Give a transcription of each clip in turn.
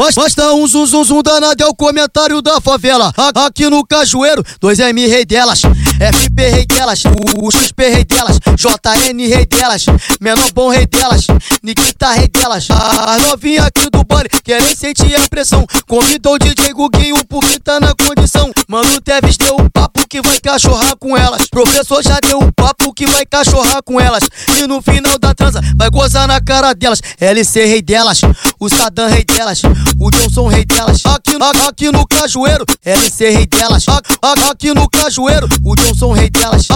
Basta um zum zum zum danado é o comentário da favela. Aqui no Cajueiro, 2M rei delas, FP rei delas, o XP rei delas, JN rei delas, menor bom rei delas, Nikita rei delas. As novinha aqui do baile querem sentir a pressão. Convidou o DJ Guguinho porque tá na condição. Mano, Teves deu cachorrar com elas. Professor já deu um papo que vai cachorrar com elas. E no final da transa vai gozar na cara delas. LC rei delas, o Saddam rei delas, o Johnson rei delas. Aqui, aqui no Cajueiro, LC rei delas. Aqui no Cajueiro, o Johnson rei delas.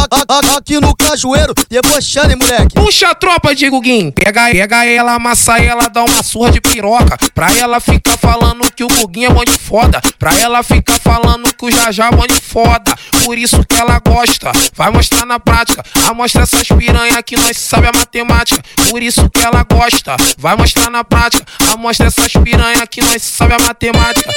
Aqui no Cajueiro, debochando, moleque. Puxa a tropa de Guguinho, pega, pega ela, amassa ela, dá uma surra de piroca. Pra ela ficar falando que o Guguinho é muito foda. Pra ela ficar falando que o Jajá é muito foda. Por isso que ela gosta, vai mostrar na prática. Amostra essas piranha que nós sabe a matemática. Por isso que ela gosta, vai mostrar na prática. Amostra essas piranha que nós sabe a matemática.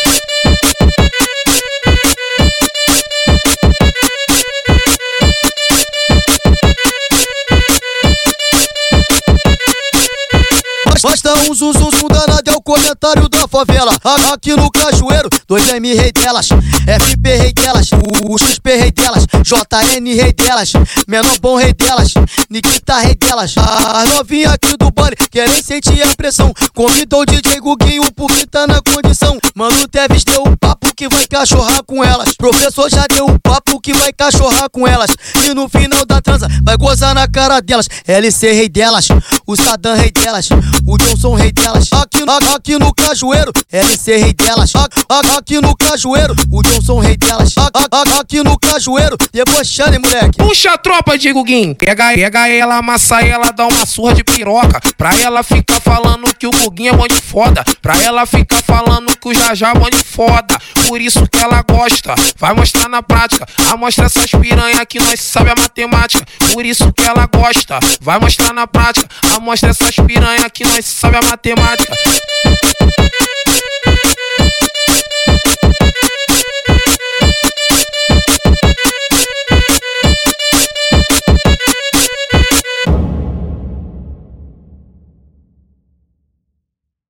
Basta um zum danado é o comentário da favela. Aqui no Cajueiro, 2M rei delas, FP rei delas, o XP rei delas, JN rei delas, menor bom rei delas, Nikita rei delas. As novinha aqui do baile querem sentir a pressão. Convidou o DJ Guguinho porque tá na condição. Mano, Teves deu um papo que vai cachorrar com elas. Professor já deu um papo que vai cachorrar com elas. E no final da transa vai gozar na cara delas. LC rei delas, o Saddam rei delas, o Johnson rei delas. Aqui, aqui no Cajueiro, LC rei delas. Aqui no Cajueiro, o Johnson rei delas. Aqui no Cajueiro, debochando, moleque. Puxa a tropa de Guguinho, pega, pega ela, amassa ela, dá uma surra de piroca. Pra ela ficar falando que o Guguinho é muito foda. Pra ela ficar falando que o Jajá é muito foda. Por isso que ela gosta, vai mostrar na prática. Amostra essas piranha que nós sabe a matemática. Por isso que ela gosta, vai mostrar na prática. Amostra essas piranha que nós sabe a matemática.